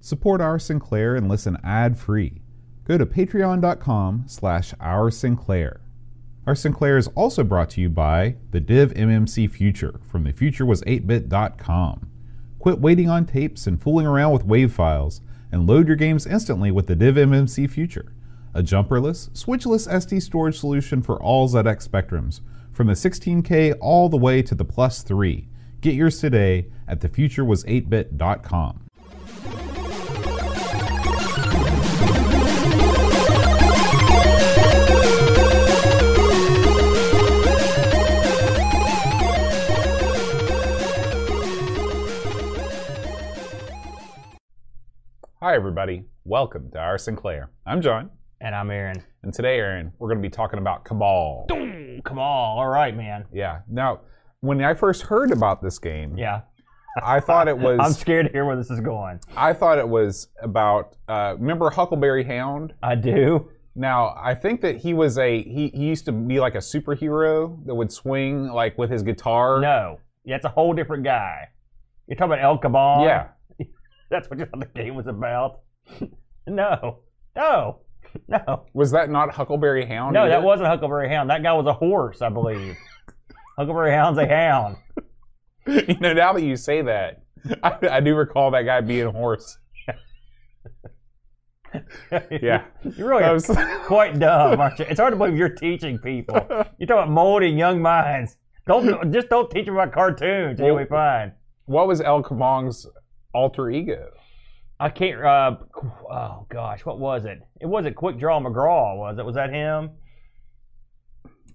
Support Our Sinclair and listen ad-free. Go to patreon.com slash Our Sinclair. Our Sinclair is also brought to you by the Div MMC Future from thefuturewas8bit.com. Quit waiting on tapes and fooling around with WAV files and load your games instantly with the Div MMC Future, a jumperless, switchless SD storage solution for all ZX spectrums, from the 16K all the way to the plus 3. Get yours today at thefuturewas8bit.com. Hi, everybody. Welcome to Our Sinclair. I'm John, And I'm Aaron. and today, Aaron, we're going to be talking about Cabal. Come on. All right, man. Yeah. Now, when I first heard about this game, Yeah. I thought it was I'm scared to hear where this is going. I thought it was about uh, remember Huckleberry Hound. I do. Now I think that he was a he, he used to be like a superhero that would swing like with his guitar. No. That's a whole different guy. You're talking about El Cabal? Yeah. That's what you thought the game was about? no. No. No. Was that not Huckleberry Hound? No, that wasn't Huckleberry Hound. That guy was a horse, I believe. Huckleberry Hound's a hound. you know, now that you say that, I, I do recall that guy being a horse. Yeah. You're really was- quite dumb, aren't you? It's hard to believe you're teaching people. You're talking about molding young minds. Don't just don't teach them about cartoons. You'll be fine. what was El Kabong's alter ego? I can't. Uh, oh gosh, what was it? It wasn't Quick Draw McGraw, was it? Was that him?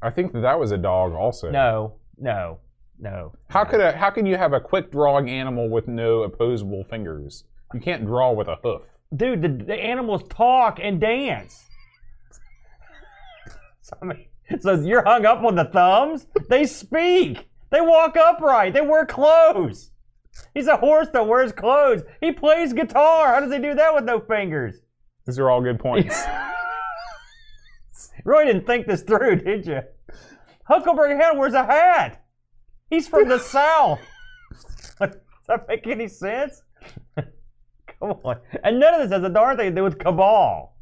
I think that that was a dog also. No, no, no. How could a how can you have a quick drawing animal with no opposable fingers? You can't draw with a hoof. dude? The, the animals talk and dance. So, I mean, so you're hung up on the thumbs? They speak. They walk upright. They wear clothes. He's a horse that wears clothes. He plays guitar. How does he do that with no fingers? These are all good points. Really didn't think this through, did you? Huckleberry Hound wears a hat. He's from the South. Does that make any sense? Come on. And none of this has a darn thing to do with Cabal.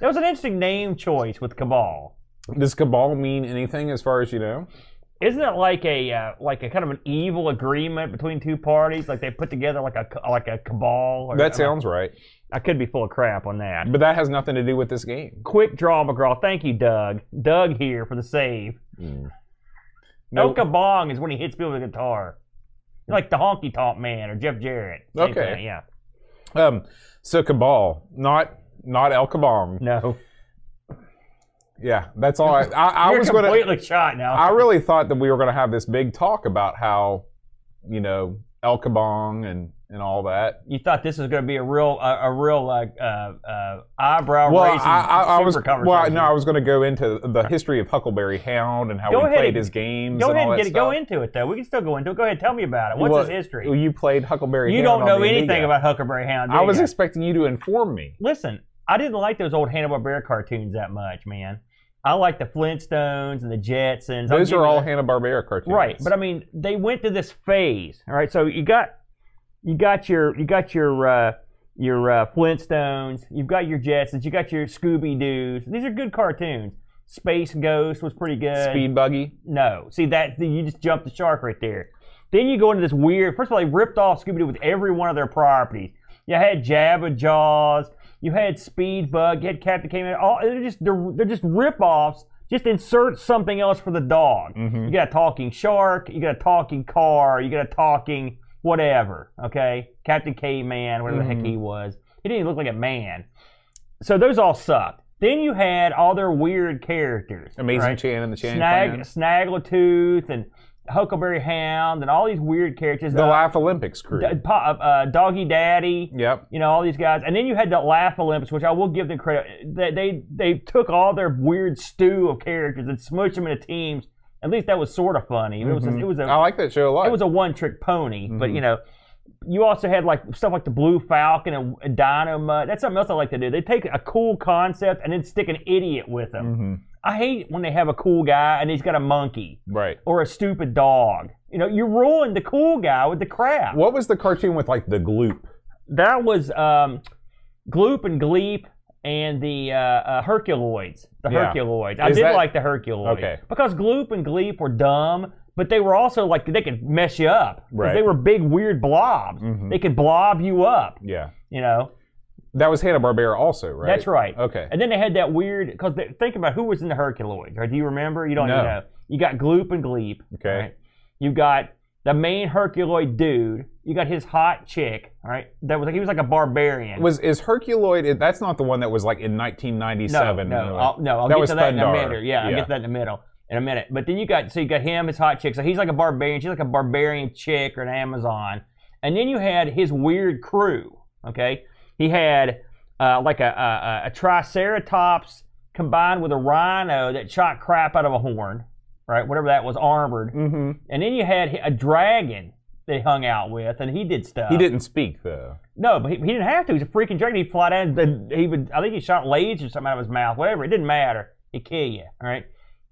That was an interesting name choice with Cabal. Does cabal mean anything as far as you know? Isn't it like a uh, like a kind of an evil agreement between two parties? Like they put together like a like a cabal. Or, That sounds right. I could be full of crap on that. But that has nothing to do with this game. Quick draw McGraw. Thank you, Doug. Doug here for the save. No, No kabong is when he hits people with a guitar. Like the honky tonk man or Jeff Jarrett. Same Okay. thing, yeah. um, so cabal, not not El Kabong. No. Yeah, that's all. I, I, I You're was going to. completely shot now. I really thought that we were going to have this big talk about how, you know, El Kabong and and all that. you thought this was going to be a real, uh, a real like uh, uh, eyebrow Well, I, raising I, I was super well, no, I was going to go into the history of Huckleberry Hound and how Go we ahead played and- his games. Go and ahead all and that get it, go stuff. into it though. We can still go into it. Go ahead, tell me about it. What's Well, his history? You played Huckleberry You Hound. don't know on the anything Amiga. about Huckleberry Hound. do I was ya? expecting you to inform me. Listen, I didn't like those old Hanna Barbera cartoons that much, man. I like the Flintstones and the Jetsons. Those are all. Hanna Barbera cartoons. Right, but I mean, they went through this phase. All right, so you got you got your you got your uh, your uh, Flintstones, you've got your Jetsons, you got your Scooby Doo's. These are good cartoons. Space Ghost was pretty good. Speed Buggy. No, see that you just jumped the shark right there. Then you go into this weird. First of all, they ripped off Scooby Doo with every one of their properties. You had Jabberjaws. You had Speed Bug. You had Captain Caveman. All they're just they're, they're just rip-offs. Just insert something else for the dog. Mhm. You got a talking shark. You got a talking car. You got a talking whatever. Okay, Captain Caveman, whatever the heck he was. He didn't even look like a man. So those all sucked. Then you had all their weird characters. Amazing right? Chan and the Chan Snag, Clan. Snaggletooth and Huckleberry Hound and all these weird characters. The Uh, Laugh Olympics crew. D- uh, Doggy Daddy. Yep. You know all these guys, and then you had the Laugh Olympics, which I will give them credit. They they, they took all their weird stew of characters and smushed them into teams. At least that was sort of funny. It was a, Mhm. it was a I like that show a lot. it was a one trick pony, but Mhm. you know, you also had like stuff like the Blue Falcon and, and Dynomutt. That's something else I like to do. They take a cool concept and then stick an idiot with them. Mhm. I hate when they have a cool guy and he's got a monkey Right. or a stupid dog. You know, you ruined the cool guy with the crap. What was the cartoon with like the gloop? that was um, Gloop and Gleep and the uh, uh, Herculoids. The Yeah. Herculoids. I Is did that- like the Herculoids. Okay. Because Gloop and Gleep were dumb, but they were also like they could mess you up. Right. They were big, weird blobs. Mhm. They could blob you up. Yeah. You know. That was Hanna Barbera also, right? That's right. Okay. And then they had that weird because think about who was in the Herculoids. Right? Do you remember? You don't No. even know. You got Gloop and Gleep. Okay. right? You got the main Herculoid dude. You got his hot chick. All right. That was like he was like a barbarian. Was is Herculoid? That's not the one that was like in 1997. No, no, I'll, no. I'll That get was to that in a minute. Yeah, I'll get to that in a minute. In a minute. But then you got so you got him, his hot chick. So he's like a barbarian. She's like a barbarian chick or an Amazon. And then you had his weird crew. Okay, he had uh, like a, a, a Triceratops combined with a rhino that shot crap out of a horn, right? Whatever that was, armored. hmm And then you had a dragon that he hung out with, and he did stuff. He didn't speak though. No, but he, he didn't have to. He's a freaking dragon. He'd fly down. He would. I think he shot lasers or something out of his mouth. Whatever. It didn't matter. He'd kill you. All right.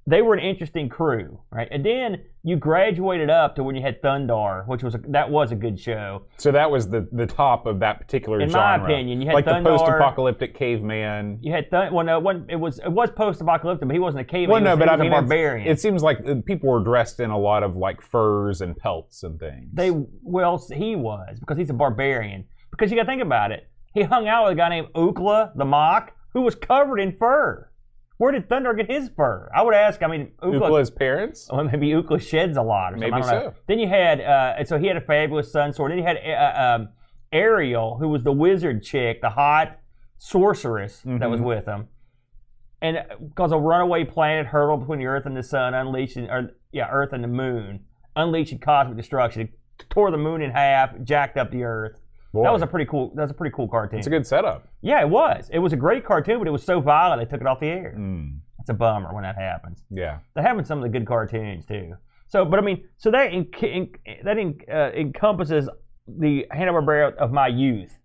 They were an interesting crew, right? And then you graduated up to when you had Thundarr, which was a, that was a good show. So that was the the top of that particular genre. In my opinion, you had like the post-apocalyptic caveman. You had Thund. Well, no, it, wasn't, it was it was post-apocalyptic, but he wasn't a caveman. Well, no, was, but I mean, a barbarian. It seems like uh, people were dressed in a lot of like furs and pelts and things. They well, he was because he's a barbarian. Because you got to think about it. He hung out with a guy named Ookla the Mok, who was covered in fur. Where did Thundarr get his fur? I would ask. I mean, Ookla, Ookla's parents. well, maybe Ookla sheds a lot, or something. Maybe I don't know. so. Then you had, uh, and so he had a fabulous sun sword. Then you had uh, um, Ariel, who was the wizard chick, the hot sorceress that was Mhm. with him. And because a runaway planet hurtled between the Earth and the Sun, unleashing, or yeah, Earth and the Moon, unleashing cosmic destruction. It tore the Moon in half, jacked up the Earth. Boy, That was a pretty cool. That was a pretty cool cartoon. it's a good setup. yeah, it was. It was a great cartoon, but it was so violent they took it off the air. Mm, It's a bummer when that happens. yeah. Happens in some of the good cartoons too. So, but I mean, so that en- en- that en- uh, encompasses the Hanna Barbera of my youth.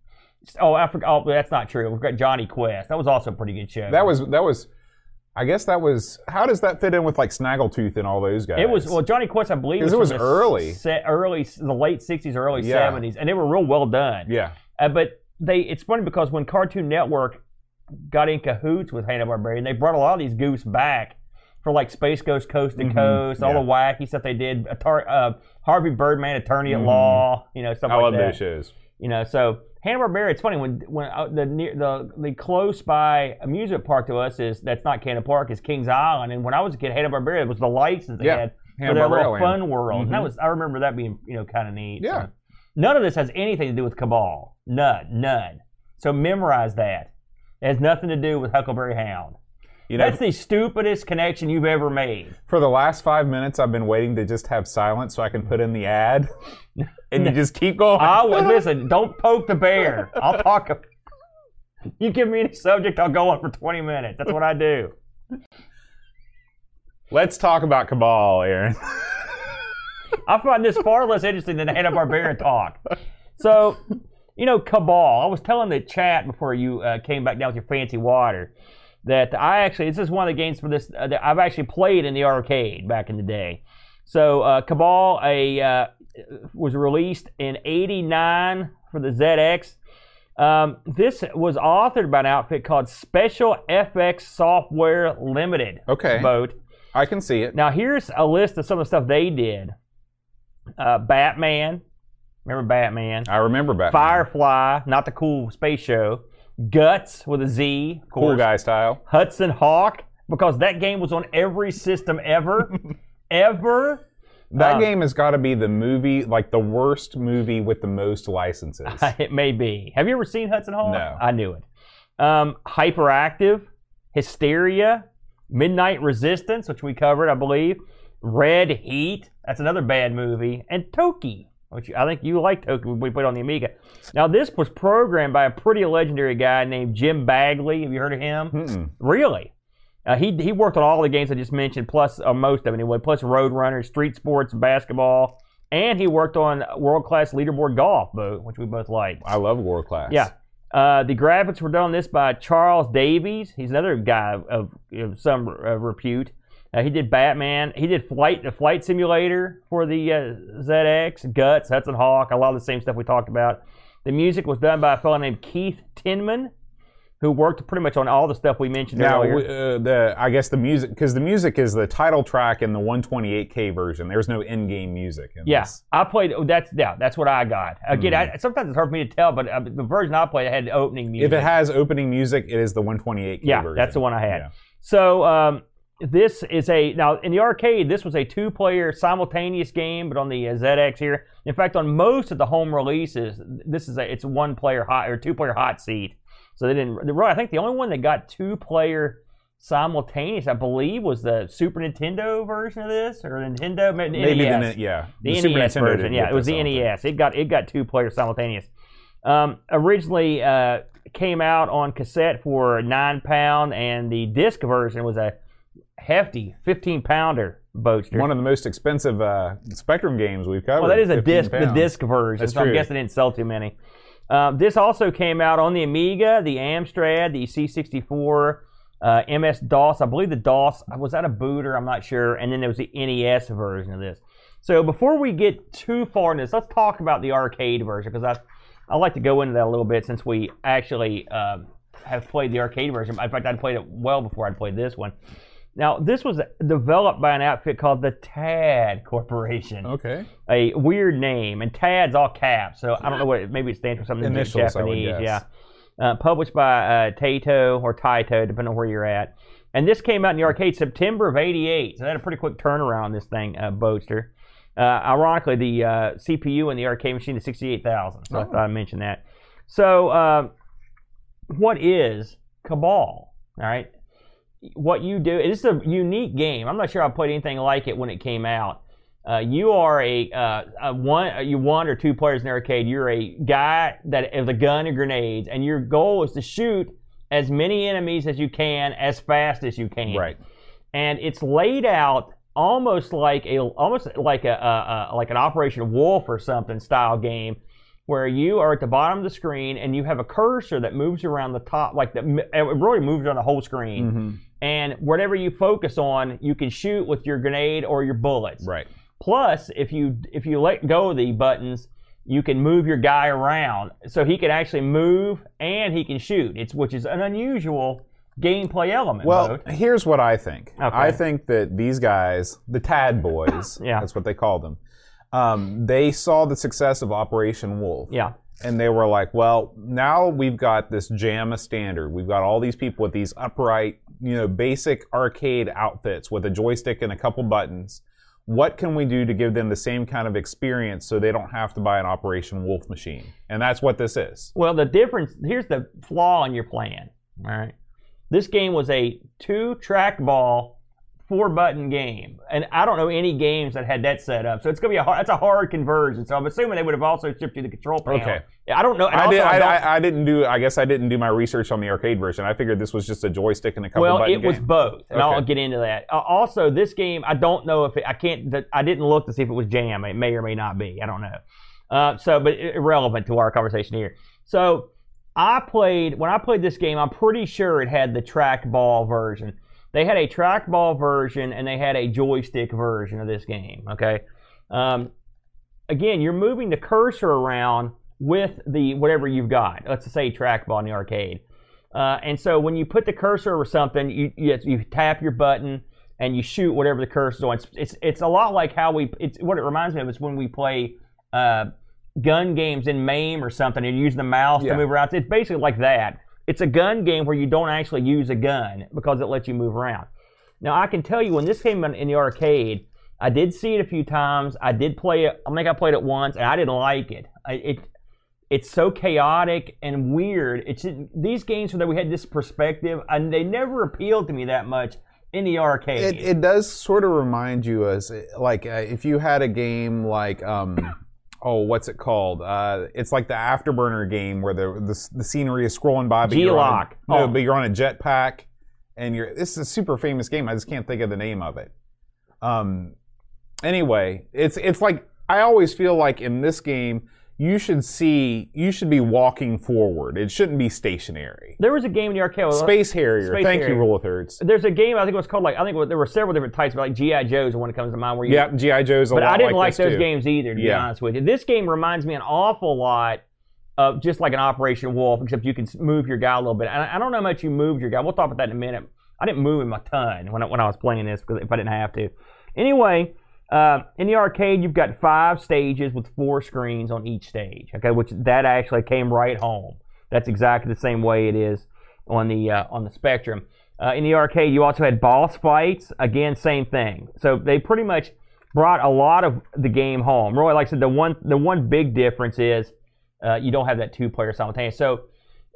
Oh, I forgot. Oh, that's not true. We've got Jonny Quest. That was also a pretty good show. That was that was. I guess that was. How does that fit in with like Snaggletooth and all those guys? It was well, Jonny Quest, I believe, was it from was the early. se- early, the late '60s, early Yeah. '70s, and they were real well done. Yeah. Uh, but they, it's funny because when Cartoon Network got in cahoots with Hanna Barbera, they brought a lot of these goofs back for like Space Ghost Coast to Mhm, Coast, all yeah. the wacky stuff they did. Uh, Harvey Birdman, Attorney at Mhm. Law, you know, stuff I like love that. those shows. You know, so Hanna Barbera. It's funny when when uh, the near the the close by amusement park to us is that's not Cannon Park is Kings Island, and when I was a kid, Hanna Barbera was the license they Yeah, had for their little Land. fun world. And that Mhm. was I remember that being you know kind of neat. Yeah. So, None of this has anything to do with Cabal. None. None. So memorize that. It has nothing to do with Huckleberry Hound. You know, That's the stupidest connection you've ever made. for the last five minutes, I've been waiting to just have silence so I can put in the ad, and you just keep going. I listen. Don't poke the bear. I'll talk. You give me any subject, I'll go on for 20 minutes. That's what I do. Let's talk about Cabal, Aaron. I find this far less interesting than the Hanna Barbera talk. So, you know, Cabal. I was telling the chat before you uh, came back down with your fancy water that I actually this is one of the games for this uh, that I've actually played in the arcade back in the day. So, uh, Cabal a uh, was released in '89 for the ZX. Um, this was authored by an outfit called Special FX Software Limited. Okay. Boat. I can see it. Now here's a list of some of the stuff they did. Uh, Batman, remember Batman? I remember Batman. Firefly, not the cool space show. Guts with a Z, cool guy style. Hudson Hawk, because that game was on every system ever, ever. That Uh, game has got to be the movie, like the worst movie with the most licenses. it may be. Have you ever seen Hudson Hawk? No. I knew it. Um, Hyperactive, Hysteria, Midnight Resistance, which we covered, I believe. Red Heat, that's another bad movie, and Toki, which I think you like Toki. We put on the Amiga. Now this was programmed by a pretty legendary guy named Jim Bagley. Have you heard of him? Mm-mm. Really? Uh, he he worked on all the games I just mentioned, plus uh, most of them anyway, plus Roadrunner, Street Sports, basketball, and he worked on World Class Leaderboard Golf, which we both liked. I love World Class. Yeah. Uh, the graphics were done on this by Charles Davies. He's another guy of, of some uh, repute. Uh, he did Batman. He did Flight, the Flight Simulator for the uh, ZX, Guts, Hudson Hawk, a lot of the same stuff we talked about. The music was done by a fellow named Keith Tinman, who worked pretty much on all the stuff we mentioned Now, earlier. uh, the I guess the music because the music is the title track in the 128k version. There's no in-game music. In Yeah. I played. oh, That's yeah, that's what I got. Again, Hmm. I, sometimes it's hard for me to tell, but uh, the version I played had opening music. If it has opening music, it is the 128k yeah, version. that's the one I had. Yeah. So um, this is a now in the arcade. This was a two-player simultaneous game, but on the uh, ZX here. In fact, on most of the home releases, this is a it's one-player hot or two-player hot seat. So they didn't. Right, I think the only one that got two-player simultaneous, I believe, was the Super Nintendo version of this or Nintendo maybe, Maybe the NES. ne- yeah the, Super NES Nintendo version. Yeah, it was the. NES. It got it got two players simultaneous. Um, originally uh, came out on cassette for nine pound, and the disc version was a hefty fifteen pounder boatster. One of the most expensive uh, Spectrum games we've covered. well, that is a 15 disc, the disc version. That's so I guess true. they didn't sell too many. Um, this also came out on the Amiga, the Amstrad, the C64, uh, MS DOS. I believe the DOS was that a booter. I'm not sure. And then there was the NES version of this. So before we get too far in this, let's talk about the arcade version because I I like to go into that a little bit since we actually um, have played the arcade version. In fact, I'd played it well before I'd played this one. Now, this was developed by an outfit called the TAD Corporation Okay. a weird name, and TAD's all caps, so I don't know what. Maybe it stands for something Initials, I would Japanese. Yeah. Uh, published by uh, Taito or Taito, depending on where you're at. And this came out in the arcade September of '88, so they had a pretty quick turnaround this thing, uh, Boatster. Uh, ironically, the uh, CPU in the arcade machine is 68,000, so I Oh. thought I'd mention that. So, uh, what is Cabal? All right, what you do. This is a unique game. I'm not sure I played anything like it when it came out. Uh, you are a, uh, a one, uh, you one or two players in the arcade. You're a guy that has a gun and grenades, and your goal is to shoot as many enemies as you can as fast as you can. Right. And it's laid out almost like a almost like a, a, a like an Operation Wolf or something style game, where you are at the bottom of the screen and you have a cursor that moves around the top, like the it really moves on the whole screen hmm and whatever you focus on, you can shoot with your grenade or your bullets. Right. Plus, if you if you let go of the buttons, you can move your guy around, so he can actually move and he can shoot. It's which is an unusual gameplay element. Well, Bode. here's what I think. Okay. I think that these guys, the Tad boys, Yeah. that's what they call them, um, they saw the success of Operation Wolf. yeah, And they were like, well, now we've got this JAMMA standard. We've got all these people with these upright, you know, basic arcade outfits with a joystick and a couple buttons. What can we do to give them the same kind of experience so they don't have to buy an Operation Wolf machine? And that's what this is. Well, the difference here's the flaw in your plan. All right, this game was a two trackball, four button game, and I don't know any games that had that set up. So it's gonna be a hard, that's a hard conversion. So I'm assuming they would have also shipped you the control panel. Okay. Yeah, I don't know. I, did, I I, don't- I, I didn't do. I guess I didn't do my research on the arcade version. I figured this was just a joystick and a couple well, it was both, and I'll get into that. Uh, also, this game, I don't know if it, I can't. I didn't look to see if it was jam. It may or may not be. I don't know. Uh, so, but irrelevant to our conversation here. So, I played when I played this game. I'm pretty sure it had the trackball version. They had a trackball version and they had a joystick version of this game. Okay. Um, again, you're moving the cursor around with the whatever you've got. Let's say trackball in the arcade. Uh, and so when you put the cursor over something, you, you you tap your button and you shoot whatever the cursor is on. It's, it's it's a lot like how we. It's what it reminds me of is when we play uh, gun games in MAME or something, and use the mouse Yeah. to move around. It's basically like that. It's a gun game where you don't actually use a gun because it lets you move around. Now I can tell you when this came in, in the arcade, I did see it a few times. I did play it. I think I played it once, and I didn't like it. I, it it's so chaotic and weird. It's these games where we had this perspective, and they never appealed to me that much in the arcade. It, it does sort of remind you as like uh, if you had a game like um oh what's it called? Uh it's like the afterburner game where the the, the scenery is scrolling by but you're on a, no Oh. but you're on a jetpack and you're this is a super famous game. I just can't think of the name of it. Um anyway it's it's like I always feel like in this game you should see you should be walking forward it shouldn't be stationary there was a game in the arcade. Space Harrier Space thank Harrier. you Rule of Thirds There's a game I think it was called like I think there were several different types, but like GI Joe's is one that comes to mind where you yeah GI Joe's a but I didn't like, like, those too. games either, to be honest with you. This game reminds me an awful lot of just like an Operation Wolf, except you can move your guy a little bit. And I, I don't know how much you moved your guy. We'll talk about that in a minute. I didn't move him a ton when I, when I was playing this because if I didn't have to. Anyway, uh, in the arcade, you've got five stages with four screens on each stage. Okay, which that actually came right home. That's exactly the same way it is on the uh, on the Spectrum. Uh, in the arcade, you also had boss fights. Again, same thing. So they pretty much brought a lot of the game home. Really, like I said, the one the one big difference is uh, you don't have that two player simultaneous. So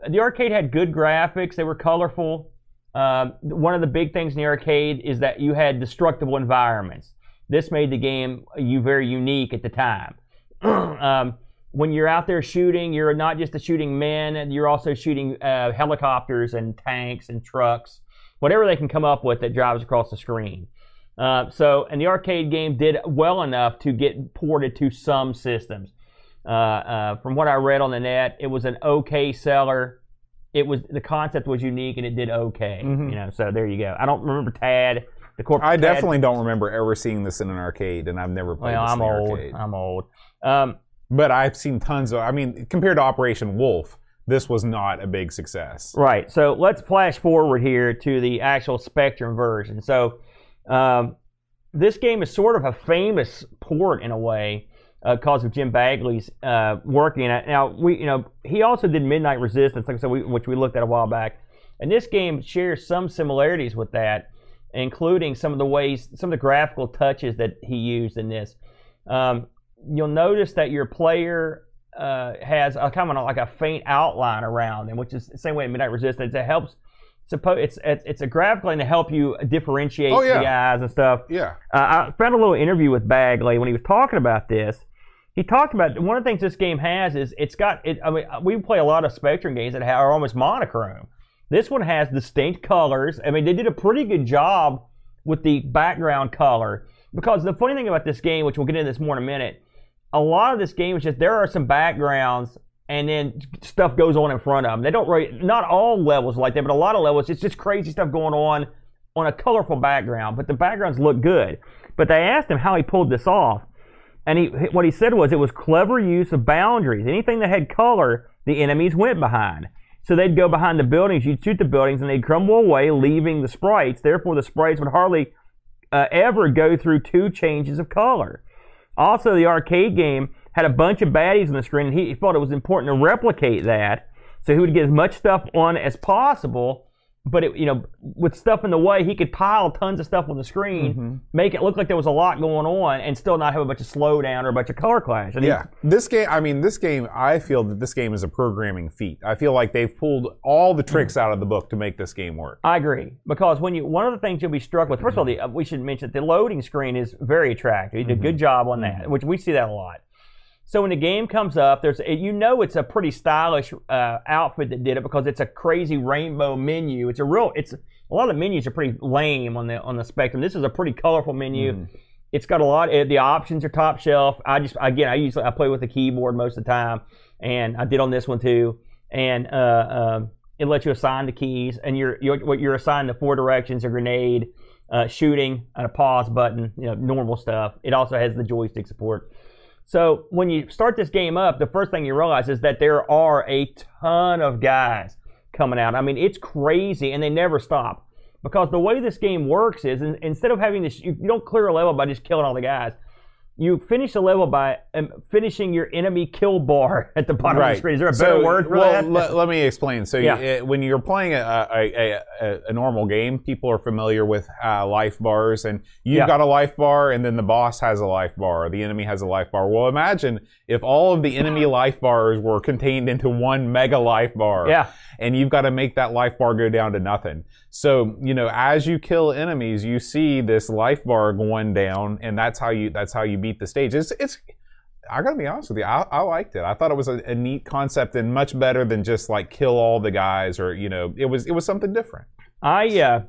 the arcade had good graphics. They were colorful. Um, one of the big things in the arcade is that you had destructible environments. This made the game uh, you very unique at the time. um, when you're out there shooting, you're not just a shooting men, you're also shooting uh, helicopters and tanks and trucks, whatever they can come up with that drives across the screen. Uh, so, and the arcade game did well enough to get ported to some systems. Uh, uh, from what I read on the net, it was an okay seller. It was the concept was unique and it did okay. Mhm. You know, so there you go. I don't remember Tad. The corporate I definitely don't remember ever seeing this in an arcade, and I've never played Well, this I'm in old. arcade. I'm old. Um, But I've seen tons of. I mean, compared to Operation Wolf, this was not a big success. Right. So let's flash forward here to the actual Spectrum version. So um, this game is sort of a famous port in a way because of Jim Bagley's uh, working in it. Now we, you know, he also did Midnight Resistance, like I said, we, which we looked at a while back. And this game shares some similarities with that, including some of the ways, some of the graphical touches that he used in this. Um, you'll notice that your player uh, has a kind of like a faint outline around them, which is the same way in Midnight Resistance. It helps. Suppose it's it's it's a graphical to help you differentiate Oh, yeah. the eyes and stuff. Yeah. Uh, I found a little interview with Bagley when he was talking about this. He talked about one of the things this game has is it's got it. I mean, we play a lot of Spectrum games that are almost monochrome. This one has distinct colors. I mean, they did a pretty good job with the background color because the funny thing about this game, which we'll get into this more in a minute, a lot of this game is just there are some backgrounds and then stuff goes on in front of them. They don't really, not all levels like that, but a lot of levels, it's just crazy stuff going on on a colorful background, but the backgrounds look good. But they asked him how he pulled this off, and he what he said was it was clever use of boundaries. Anything that had color, the enemies went behind. So they'd go behind the buildings, you'd shoot the buildings, and they'd crumble away, leaving the sprites. Therefore, the sprites would hardly uh, ever go through two changes of color. Also, the arcade game had a bunch of baddies on the screen, and he, he felt it was important to replicate that. So he would get as much stuff on as possible, but it, you know, with stuff in the way, he could pile tons of stuff on the screen, Mm-hmm. make it look like there was a lot going on, and still not have a bunch of slowdown or a bunch of color clash. And Yeah, this game. I mean, this game. I feel that this game is a programming feat. I feel like they've pulled all the tricks out of the book to make this game work. I agree because when you one of the things you'll be struck with. First of all, the, uh, we should mention that the loading screen is very attractive. He did a good job on that, which we see that a lot. So when the game comes up, there's you know it's a pretty stylish uh, outfit that did it because it's a crazy rainbow menu. It's a real it's a lot of the menus are pretty lame on the on the spectrum. This is a pretty colorful menu. It's got a lot. Of, the options are top shelf. I just again I usually I play with the keyboard most of the time, and I did on this one too. And uh, uh, it lets you assign the keys, and you're you're what you're assigned the four directions: a grenade, uh, shooting, and a pause button. You know, normal stuff. It also has the joystick support. So when you start this game up, the first thing you realize is that there are a ton of guys coming out. I mean, it's crazy, and they never stop. Because the way this game works is, instead of having this, you, don't clear a level by just killing all the guys. You finish a level by um, finishing your enemy kill bar at the bottom of the screen. Is there a better So, word for well, that? le- let me explain. So, Yeah. you, uh, when you're playing a, a, a, a, a normal game, people are familiar with uh, life bars, and you've Yeah. got a life bar, and then the boss has a life bar, the enemy has a life bar. Well, imagine if all of the enemy life bars were contained into one mega life bar. yeah. and you've got to make that life bar go down to nothing. So, you know, as you kill enemies, you see this life bar going down, and that's how you that's how you beat the stage. It's it's I gotta be honest with you, I, I liked it. I thought it was a, a neat concept and much better than just like kill all the guys or you know, it was it was something different. I uh,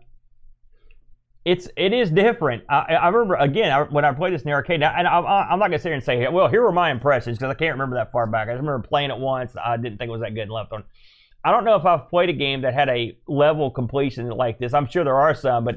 it's it is different. I, I remember again I, when I played this in the arcade, and I, I'm not gonna sit here and say, well, here were my impressions because I can't remember that far back. I just remember playing it once. I didn't think it was that good and left on. I don't know if I've played a game that had a level completion like this. I'm sure there are some, but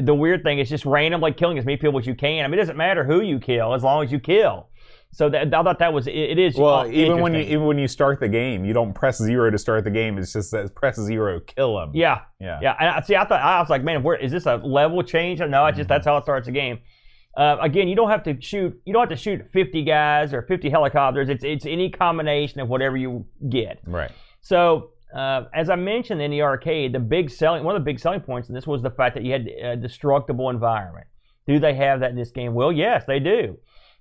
the weird thing is just randomly killing as many people as you can. I mean, it doesn't matter who you kill as long as you kill. So that, I thought that was it, it is. Well, even when you even when you start the game, you don't press zero to start the game. It's just says press zero, kill them yeah, yeah. Yeah, and I see. I thought I was like, man, where is this a level change? No, it's just that's how it starts the game. Uh, again, you don't have to shoot. You don't have to shoot 50 guys or 50 helicopters. It's it's any combination of whatever you get. Right. So, uh, as I mentioned in the arcade, the big selling one of the big selling points in this was the fact that you had a destructible environment. Do they have that in this game? Well, yes, they do.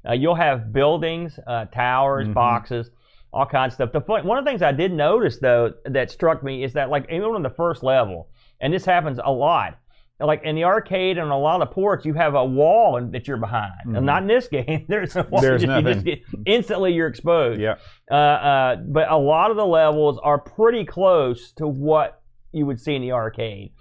Uh, you'll have buildings, uh, towers, Mhm. boxes, all kinds of stuff. The fun, one of the things I did notice though that struck me is that like even on the first level, and this happens a lot. Like in the arcade and a lot of ports, you have a wall and, that you're behind. And Mhm. not in this game. There's a wall. There's you just nothing. get, instantly you're exposed. Yeah. Uh, uh, but a lot of the levels are pretty close to what you would see in the arcade.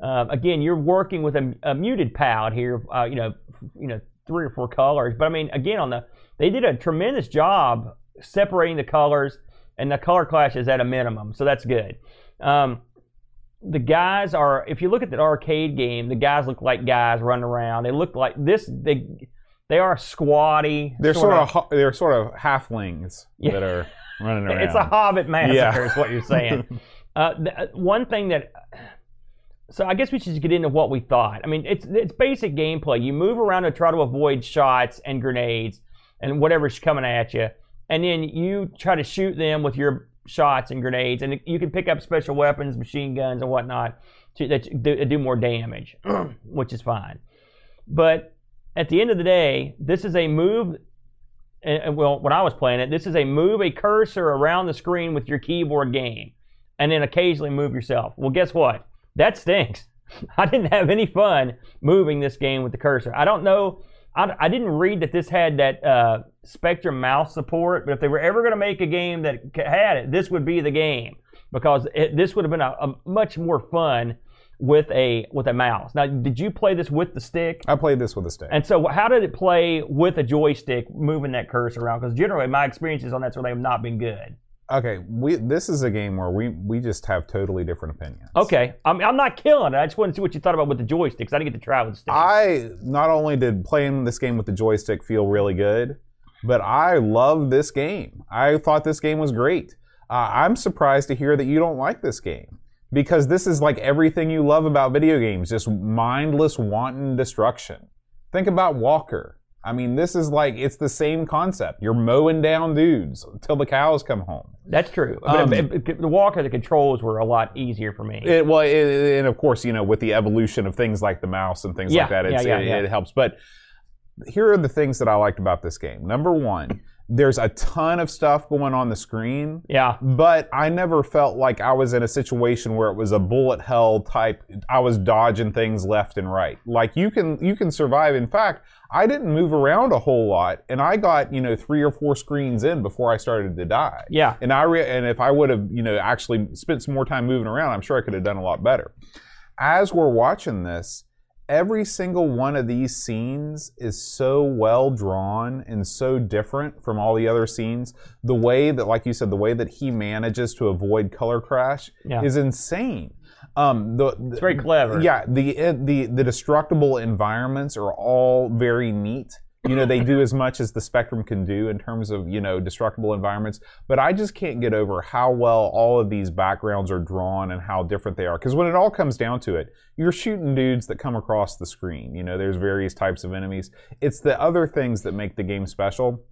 Um, again, you're working with a, a muted palette here. Uh, you know, you know, three or four colors. But I mean, again, on the they did a tremendous job separating the colors, and the color clash is at a minimum, so that's good. Um, the guys are, if you look at the arcade game, the guys look like guys running around. They look like this. They they are squatty. They're sort of ho- they're sort of halflings Yeah. that are running around. It's a Hobbit massacre, Yeah. is what you're saying. uh, the, uh, one thing that, so I guess we should just get into what we thought. I mean, it's it's basic gameplay. You move around to try to avoid shots and grenades and whatever's coming at you, and then you try to shoot them with your shots and grenades, and you can pick up special weapons, machine guns, and whatnot to, that do, do more damage, which is fine. But at the end of the day, this is a move and, well, when I was playing it, this is a move a cursor around the screen with your keyboard game, and then occasionally move yourself. Well, guess what? That stinks. I didn't have any fun moving this game with the cursor. I don't know. I, I didn't read that this had that uh, Spectrum mouse support, but if they were ever going to make a game that had it, this would be the game because it, this would have been a, a much more fun with a with a mouse. Now, did you play this with the stick? I played this with a stick. And so, how did it play with a joystick moving that cursor around? Because generally, my experiences on that sort of thing have not been good. Okay, we this is a game where we we just have totally different opinions. Okay, I'm, I'm not killing it. I just want to see what you thought about with the joysticks. I didn't get to try with the stick. I not only did playing this game with the joystick feel really good, but I love this game. I thought this game was great. Uh, I'm surprised to hear that you don't like this game because this is like everything you love about video games just mindless, wanton destruction. Think about Walker. I mean, this is like, it's the same concept. You're mowing down dudes until the cows come home. That's true. But Um, it- it- the Walker, the controls were a lot easier for me. It, well, and of course, you know, with the evolution of things like the mouse and things Yeah, like that, it's, yeah, yeah. it helps. But here are the things that I liked about this game. Number one, there's a ton of stuff going on the screen, yeah, but I never felt like I was in a situation where it was a bullet hell type. I was dodging things left and right. Like you can you can survive. In fact, I didn't move around a whole lot, and I got you know three or four screens in before I started to die. yeah. And I re- and if I would have, you know, actually spent some more time moving around, I'm sure I could have done a lot better. As we're watching this, every single one of these scenes is so well drawn and so different from all the other scenes. The way that, like you said, the way that he manages to avoid color clash Yeah. is insane. Um, the, It's very clever. yeah, the the the destructible environments are all very neat. You know, they do as much as the Spectrum can do in terms of you know destructible environments. But I just can't get over how well all of these backgrounds are drawn and how different they are. Because when it all comes down to it, you're shooting dudes that come across the screen. You know, there's various types of enemies. It's the other things that make the game special.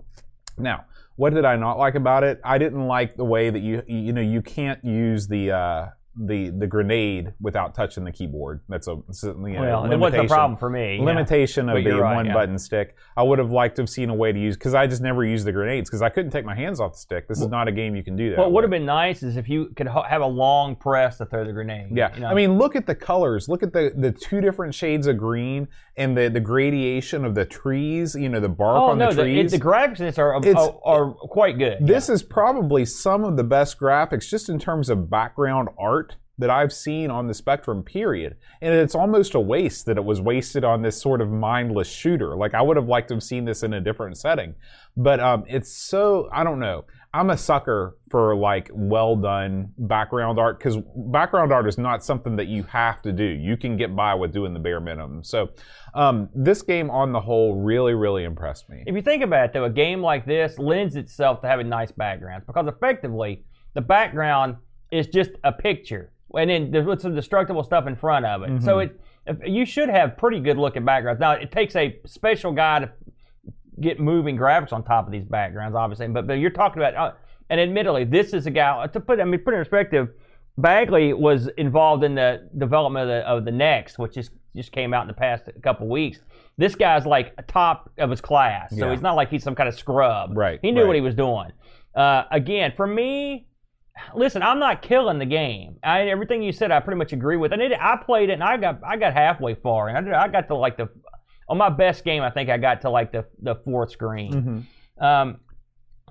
Now, what did I not like about it? I didn't like the way that you you know you can't use the uh, the the grenade without touching the keyboard. That's a certainly a Well, it was a problem for me. Limitation But of the right, one yeah. button stick. I would have liked to have seen a way to use because I just never used the grenades because I couldn't take my hands off the stick. This is not a game you can do that. What would have been nice is if you could ho- have a long press to throw the grenade. Yeah, you know? I mean, look at the colors. Look at the the two different shades of green and the the gradation of the trees. You know, the bark oh on no, the the, trees. it, the graphics in this are, are are quite good. This is probably some of the best graphics just in terms of background art that I've seen on the Spectrum period. And it's almost a waste that it was wasted on this sort of mindless shooter. Like I would have liked to have seen this in a different setting. But um, it's so I don't know. I'm a sucker for like well done background art because background art is not something that you have to do. You can get by with doing the bare minimum. So um, this game on the whole really, really impressed me. If you think about it, though, a game like this lends itself to having nice backgrounds because effectively the background is just a picture, and then there's with some destructible stuff in front of it. So it you should have pretty good looking backgrounds. Now it takes a special guy to get moving graphics on top of these backgrounds, obviously. But but you're talking about, uh, and admittedly, this is a guy to put. I mean, put in perspective. Bagley was involved in the development of the, of the Next, which just just came out in the past couple weeks. This guy's like a top of his class, so Yeah. he's not like he's some kind of scrub. Right, He knew right. what he was doing. Uh, again, for me, listen, I'm not killing the game. I, everything you said, I pretty much agree with. And it, I played it, and I got I got halfway far, and I, did, I got to like the on my best game. I think I got to like the the fourth screen. Mhm. Um,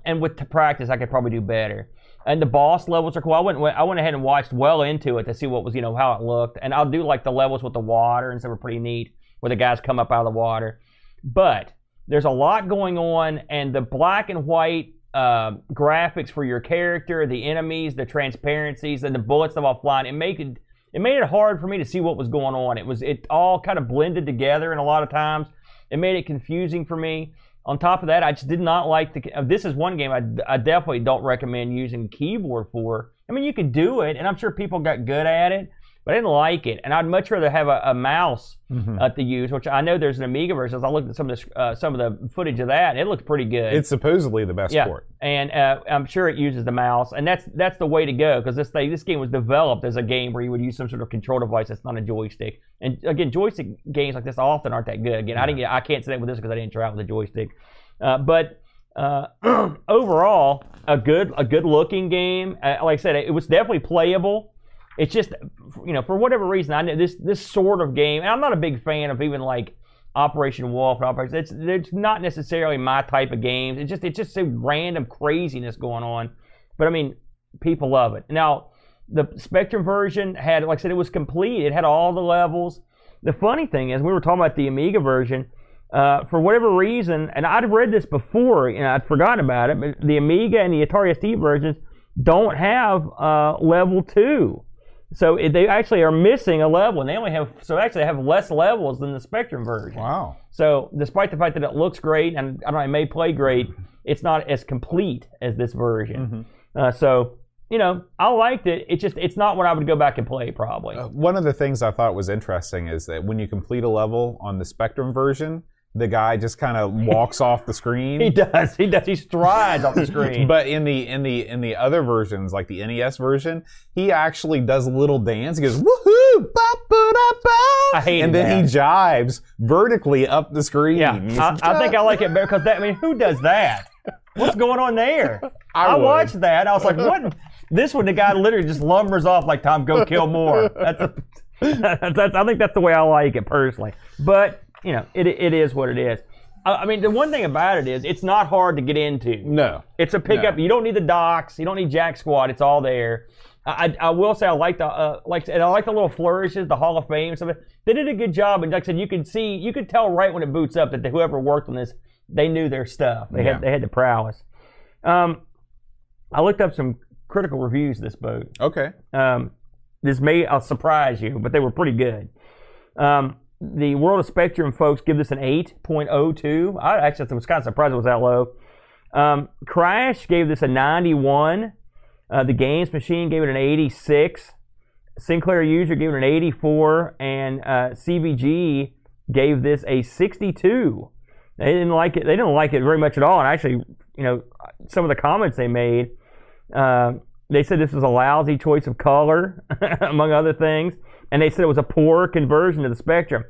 and with the practice, I could probably do better. And the boss levels are cool. I went I went ahead and watched well into it to see what was you know how it looked. And I'll do like the levels with the water and stuff are pretty neat, where the guys come up out of the water. But there's a lot going on, and the black and white uh, graphics for your character, the enemies, the transparencies, and the bullets that all flying, it made it it made it hard for me to see what was going on. It was it all kind of blended together, and a lot of times it made it confusing for me. On top of that, I just did not like the. uh, This is one game I, I definitely don't recommend using keyboard for. I mean, you could do it, and I'm sure people got good at it, but I didn't like it. And I'd much rather have a, a mouse Mhm. uh, to use, which I know there's an Amiga version. I looked at some of the uh, some of the footage of that, and it looked pretty good. It's supposedly the best yeah, port. and uh, I'm sure it uses the mouse, and that's that's the way to go because this thing, this game was developed as a game where you would use some sort of control device that's not a joystick. And again, joystick games like this often aren't that good. Again, I didn't I can't say that with this because I didn't try it with a joystick. Uh, but uh, overall, a good a good looking game. Uh, like I said, it was definitely playable. It's just you know for whatever reason I know this this sort of game, and I'm not a big fan of even like Operation Wolf Operation. It's it's not necessarily my type of games. It's just it's just some random craziness going on. But I mean, people love it. Now the Spectrum version had, like I said, it was complete. It had all the levels. The funny thing is, we were talking about the Amiga version. Uh, for whatever reason, and I'd read this before, and I'd forgotten about it, but the Amiga and the Atari ST versions don't have uh, level two. So it, they actually are missing a level, and they only have so actually they have less levels than the Spectrum version. Wow. So despite the fact that it looks great and I don't know, it may play great, it's not as complete as this version. Uh, so you know, I liked it. It's just it's not what I would go back and play probably. Uh, One of the things I thought was interesting is that when you complete a level on the Spectrum version, the guy just kind of walks off the screen. He does. He does. He strides off the screen. But in the in the in the other versions, like the NES version, he actually does a little dance. He goes woohoo, ba ba da ba, I hated and then that. he jives vertically up the screen. yeah, I, I think I like it better because that. I mean, who does that? What's going on there? I I, would. watched that. I was like, what? This one, the guy literally just lumbers off like Tom, go kill more. That's, a, that's I think that's the way I like it personally. But you know, it it is what it is. I, I mean, the one thing about it is it's not hard to get into. no. It's a pickup. No. You don't need the docs. You don't need Jack Squad. It's all there. I, I I will say I like the uh, like and I like the little flourishes, the Hall of Fame stuff. They did a good job, and like I said, you could see, you could tell right when it boots up that whoever worked on this, they knew their stuff. They Yeah. had they had the prowess. Um, I looked up some critical reviews of this boat. Okay. Um, this may I'll surprise you, but they were pretty good. Um, the World of Spectrum folks give this an 8.02. I actually was kind of surprised it was that low. Um, Crash gave this a 91. Uh, the Games Machine gave it an 86. Sinclair User gave it an 84, and uh, CVG gave this a 62. They didn't like it. They didn't like it very much at all. And actually, you know, some of the comments they made, uh, they said this was a lousy choice of color, among other things, and they said it was a poor conversion to the Spectrum.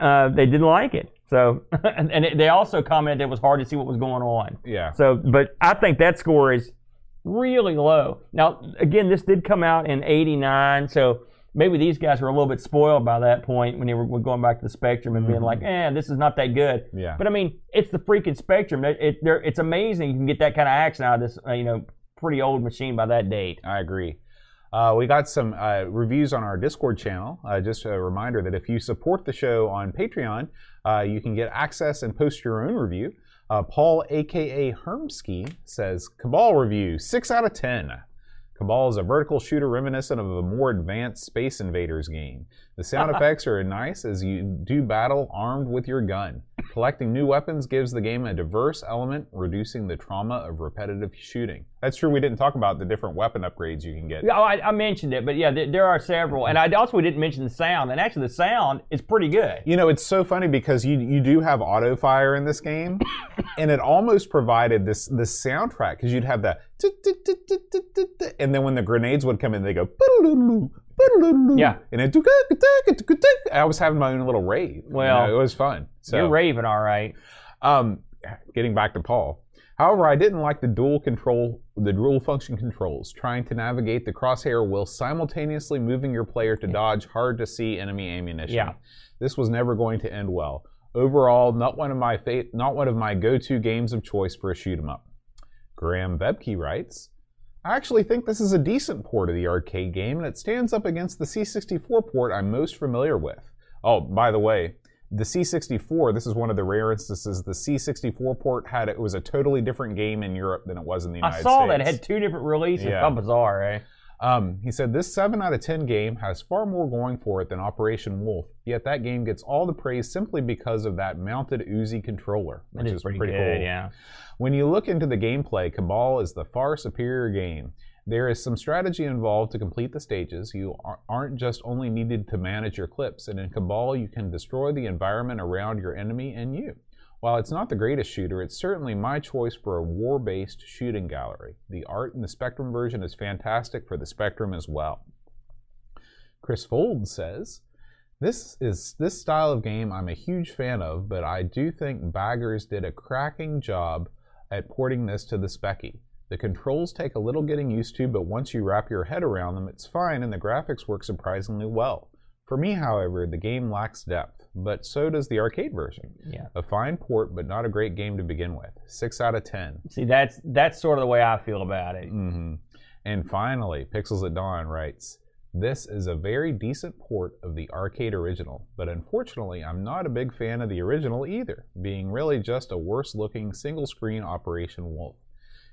Uh, they didn't like it. So, and, and it, they also commented it was hard to see what was going on. Yeah. So, but I think that score is really low. Now, again, this did come out in '89, so maybe these guys were a little bit spoiled by that point when they were going back to the Spectrum and being Mhm. like, "Eh, this is not that good." Yeah. But I mean, it's the freaking Spectrum. It, it, it's amazing you can get that kind of action out of this, uh, you know, pretty old machine by that date. I agree. Uh, we got some uh, reviews on our Discord channel. Uh, just a reminder that if you support the show on Patreon, uh, you can get access and post your own review. Uh, Paul, aka Hermsky, says Cabal review six out of ten. Cabal is a vertical shooter reminiscent of a more advanced Space Invaders game. The sound effects are nice as you do battle armed with your gun. Collecting new weapons gives the game a diverse element, reducing the trauma of repetitive shooting. That's true. We didn't talk about the different weapon upgrades you can get. Yeah, oh, I, I mentioned it, but yeah, there, there are several, and I also didn't mention the sound. And actually, the sound is pretty good. You know, it's so funny because you you do have auto fire in this game, and it almost provided this this soundtrack because you'd have that, and then when the grenades would come in, they go. Yeah. and it. I was having my own little rave. you Well, know, it was fun. So, You're raving, all right. um, getting back to Paul. However, I didn't like the dual control, the dual function controls, trying to navigate the crosshair while simultaneously moving your player to dodge hard to see enemy ammunition. Yeah. This was never going to end well. Overall, not one of my fa- not one of my go-to games of choice for a shoot 'em up. Graham Bebke writes, I actually think this is a decent port of the arcade game, and it stands up against the C64 port I'm most familiar with. Oh, by the way, the C64, this is one of the rare instances. The C64 port had it was a totally different game in Europe than it was in the United States. I saw States. that it had two different releases. Yeah. How bizarre, eh? Um, he said this 7 out of 10 game has far more going for it than Operation Wolf, yet that game gets all the praise simply because of that mounted Uzi controller, which is pretty, pretty, good, cool. yeah. When you look into the gameplay, Cabal is the far superior game. There is some strategy involved to complete the stages. You aren't just only needed to manage your clips, and in Cabal, you can destroy the environment around your enemy and you. While it's not the greatest shooter, it's certainly my choice for a war based shooting gallery. The art in the Spectrum version is fantastic for the Spectrum as well. Chris Fold says, this is this style of game I'm a huge fan of, but I do think Baggers did a cracking job at porting this to the Specky. The controls take a little getting used to, but once you wrap your head around them, it's fine and the graphics work surprisingly well. For me, however, the game lacks depth, but so does the arcade version. Yeah. A fine port, but not a great game to begin with. 6 out of 10. See, that's that's sort of the way I feel about it. hmm And finally, Pixels at Dawn writes, This is a very decent port of the arcade original, but unfortunately, I'm not a big fan of the original either, being really just a worse looking single screen Operation Wolf.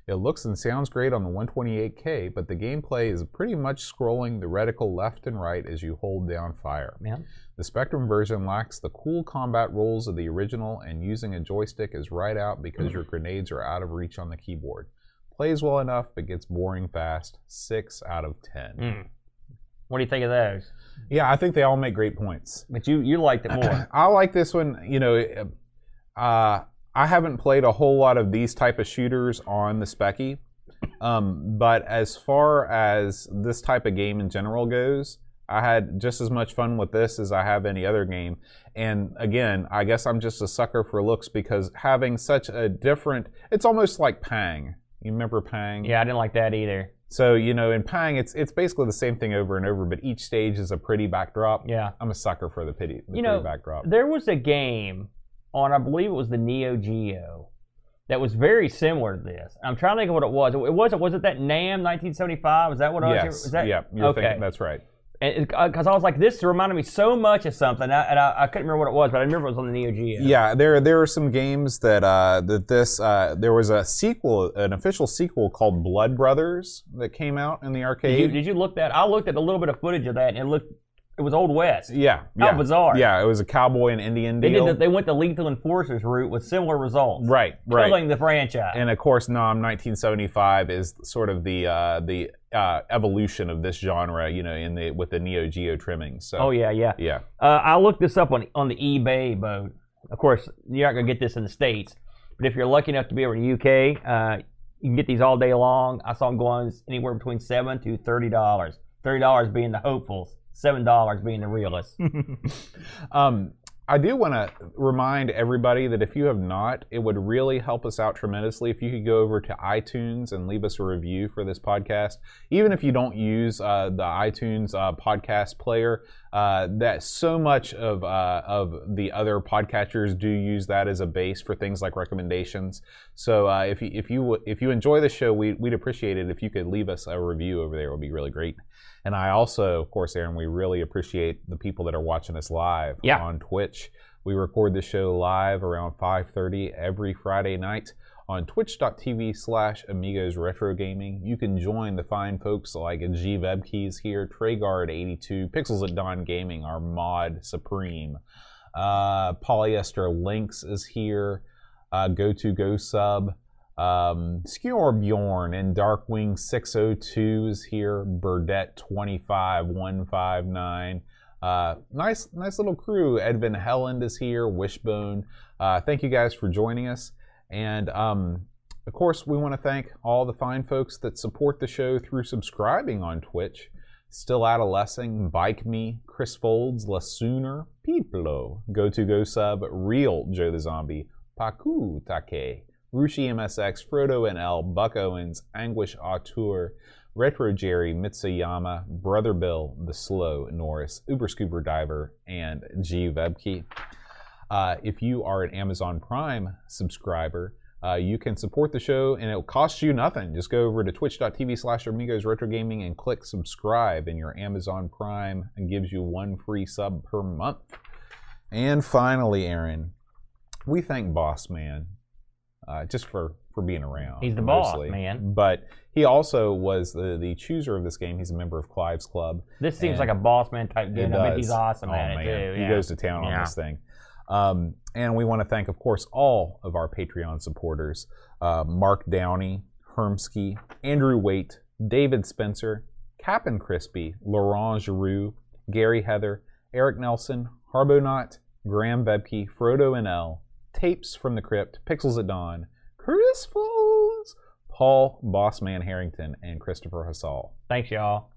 It looks and sounds great on the 128K, but the gameplay is pretty much scrolling the reticle left and right as you hold down fire. Yeah. The Spectrum version lacks the cool combat rules of the original, and using a joystick is right out because your grenades are out of reach on the keyboard. Plays well enough, but gets boring fast. 6 out of 10. Mm. What do you think of those? Yeah, I think they all make great points. But you you liked it more. I like this one. You know, uh, I haven't played a whole lot of these type of shooters on the Specky, um, but as far as this type of game in general goes, I had just as much fun with this as I have any other game. And again, I guess I'm just a sucker for looks because having such a different, it's almost like Pang. You remember Pang? yeah, I didn't like that either. So you know, in Pang, it's it's basically the same thing over and over, but each stage is a pretty backdrop. Yeah. I'm a sucker for the pity, the You pretty know, backdrop. There was a game on, I believe it was the Neo Geo, that was very similar to this. I'm trying to think of what it was. It wasn't. Was it that Nam 1975? Is that what it was? Yes. Yeah. You're okay. thinking, that's right. Because I was like, this reminded me so much of something, and I, and I, I couldn't remember what it was, but I remember it was on the Neo Geo. Yeah. There there are some games that uh, that this uh, there was a sequel, an official sequel called Blood Brothers that came out in the Did you, arcade. did you look that? I looked at a little bit of footage of that, and it looked. It was Old West. yeah. How Yeah. bizarre. Yeah. It was a cowboy and Indian They deal. did. The, they went the Lethal Enforcers route with similar results. right. Right. Killing the franchise. and of course, Nam 1975 is sort of the uh, the uh, evolution of this genre, you know, in the with the Neo Geo trimmings. So oh yeah, yeah. yeah. Uh, I looked this up on on the eBay boat. Of course, you're not gonna get this in the states, but if you're lucky enough to be over in the UK, uh, you can get these all day long. I saw them going anywhere between seven to thirty dollars. Thirty dollars being the hopefuls, seven dollars being the realists. Um, I do want to remind everybody that if you have not, it would really help us out tremendously if you could go over to iTunes and leave us a review for this podcast. Even if you don't use uh, the iTunes uh, podcast player, uh, that so much of uh, of the other podcatchers do use that as a base for things like recommendations. So uh, if you if you if you enjoy the show, we, we'd appreciate it if you could leave us a review over there. It would be really great. And I also, of course, Aaron, we really appreciate the people that are watching us live Yeah. on Twitch. We record the show live around 5:30 every Friday night on twitch.tv slash amigos retro gaming you can join the fine folks like g webkeys here treyguard82 pixels at dawn gaming our mod supreme uh, polyester links is here uh, go to go sub um, Bjorn and Darkwing 602 is here. Burdette 25159. Uh, nice, nice little crew. Edvin Helland is here. Wishbone. Uh, thank you guys for joining us. And um, of course, we want to thank all the fine folks that support the show through subscribing on Twitch. Still Adolescing, Bike Me, Chris Folds, La Sooner, Piplo, Go To Go Sub, Real Joe the Zombie, Paku Take, Rushi MSX, Frodo and L, Buck Owens, Anguish Auteur, Retro Jerry, Mitsuyama, Brother Bill, The Slow, Norris, Uber Scuba Diver, and G Webkey. Uh, if you are an Amazon Prime subscriber, uh, you can support the show and it will cost you nothing. Just go over to twitch.tv slash amigos retro gaming and click subscribe, and your Amazon Prime gives you one free sub per month. And finally, Aaron, we thank Boss Man uh, just for, for being around. He's the boss, man. But he also was the, the chooser of this game. He's a member of Clive's Club. This seems like a boss man type game. I mean, he's awesome Oh, at man. it too. He yeah. goes to town on this thing. Um, and we want to thank, of course, all of our Patreon supporters uh, Mark Downey, Hermsky, Andrew Waite, David Spencer, Cap'n Crispy, Laurent Giroux, Gary Heather, Eric Nelson, Harbonaut, Graham Vebke, Frodo NL, Tapes from the Crypt, Pixels at Dawn, Chris Paul Bossman Harrington, and Christopher Hassall. Thanks, y'all.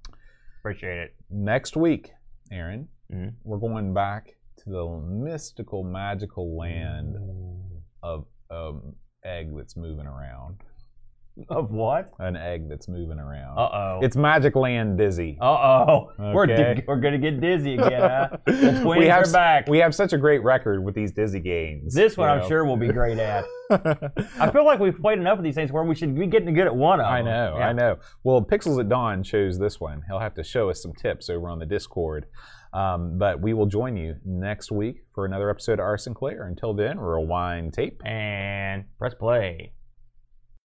Appreciate it. Next week, Aaron, Mhm. we're going back to the mystical, magical land of um, egg that's moving around. Of what? An egg that's moving around. Uh oh. It's Magic Land Dizzy. Uh oh. We're di- we're gonna get dizzy again. Huh? The twins we have are back. We have such a great record with these dizzy games. this one you I'm sure we'll be great at. I feel like we've played enough of these things where we should be getting good at one of them. I know, Yeah. I know. Well, Pixels at Dawn chose this one. He'll have to show us some tips over on the Discord. Um, but we will join you next week for another episode of R. Sinclair. Until then, rewind tape. And press play.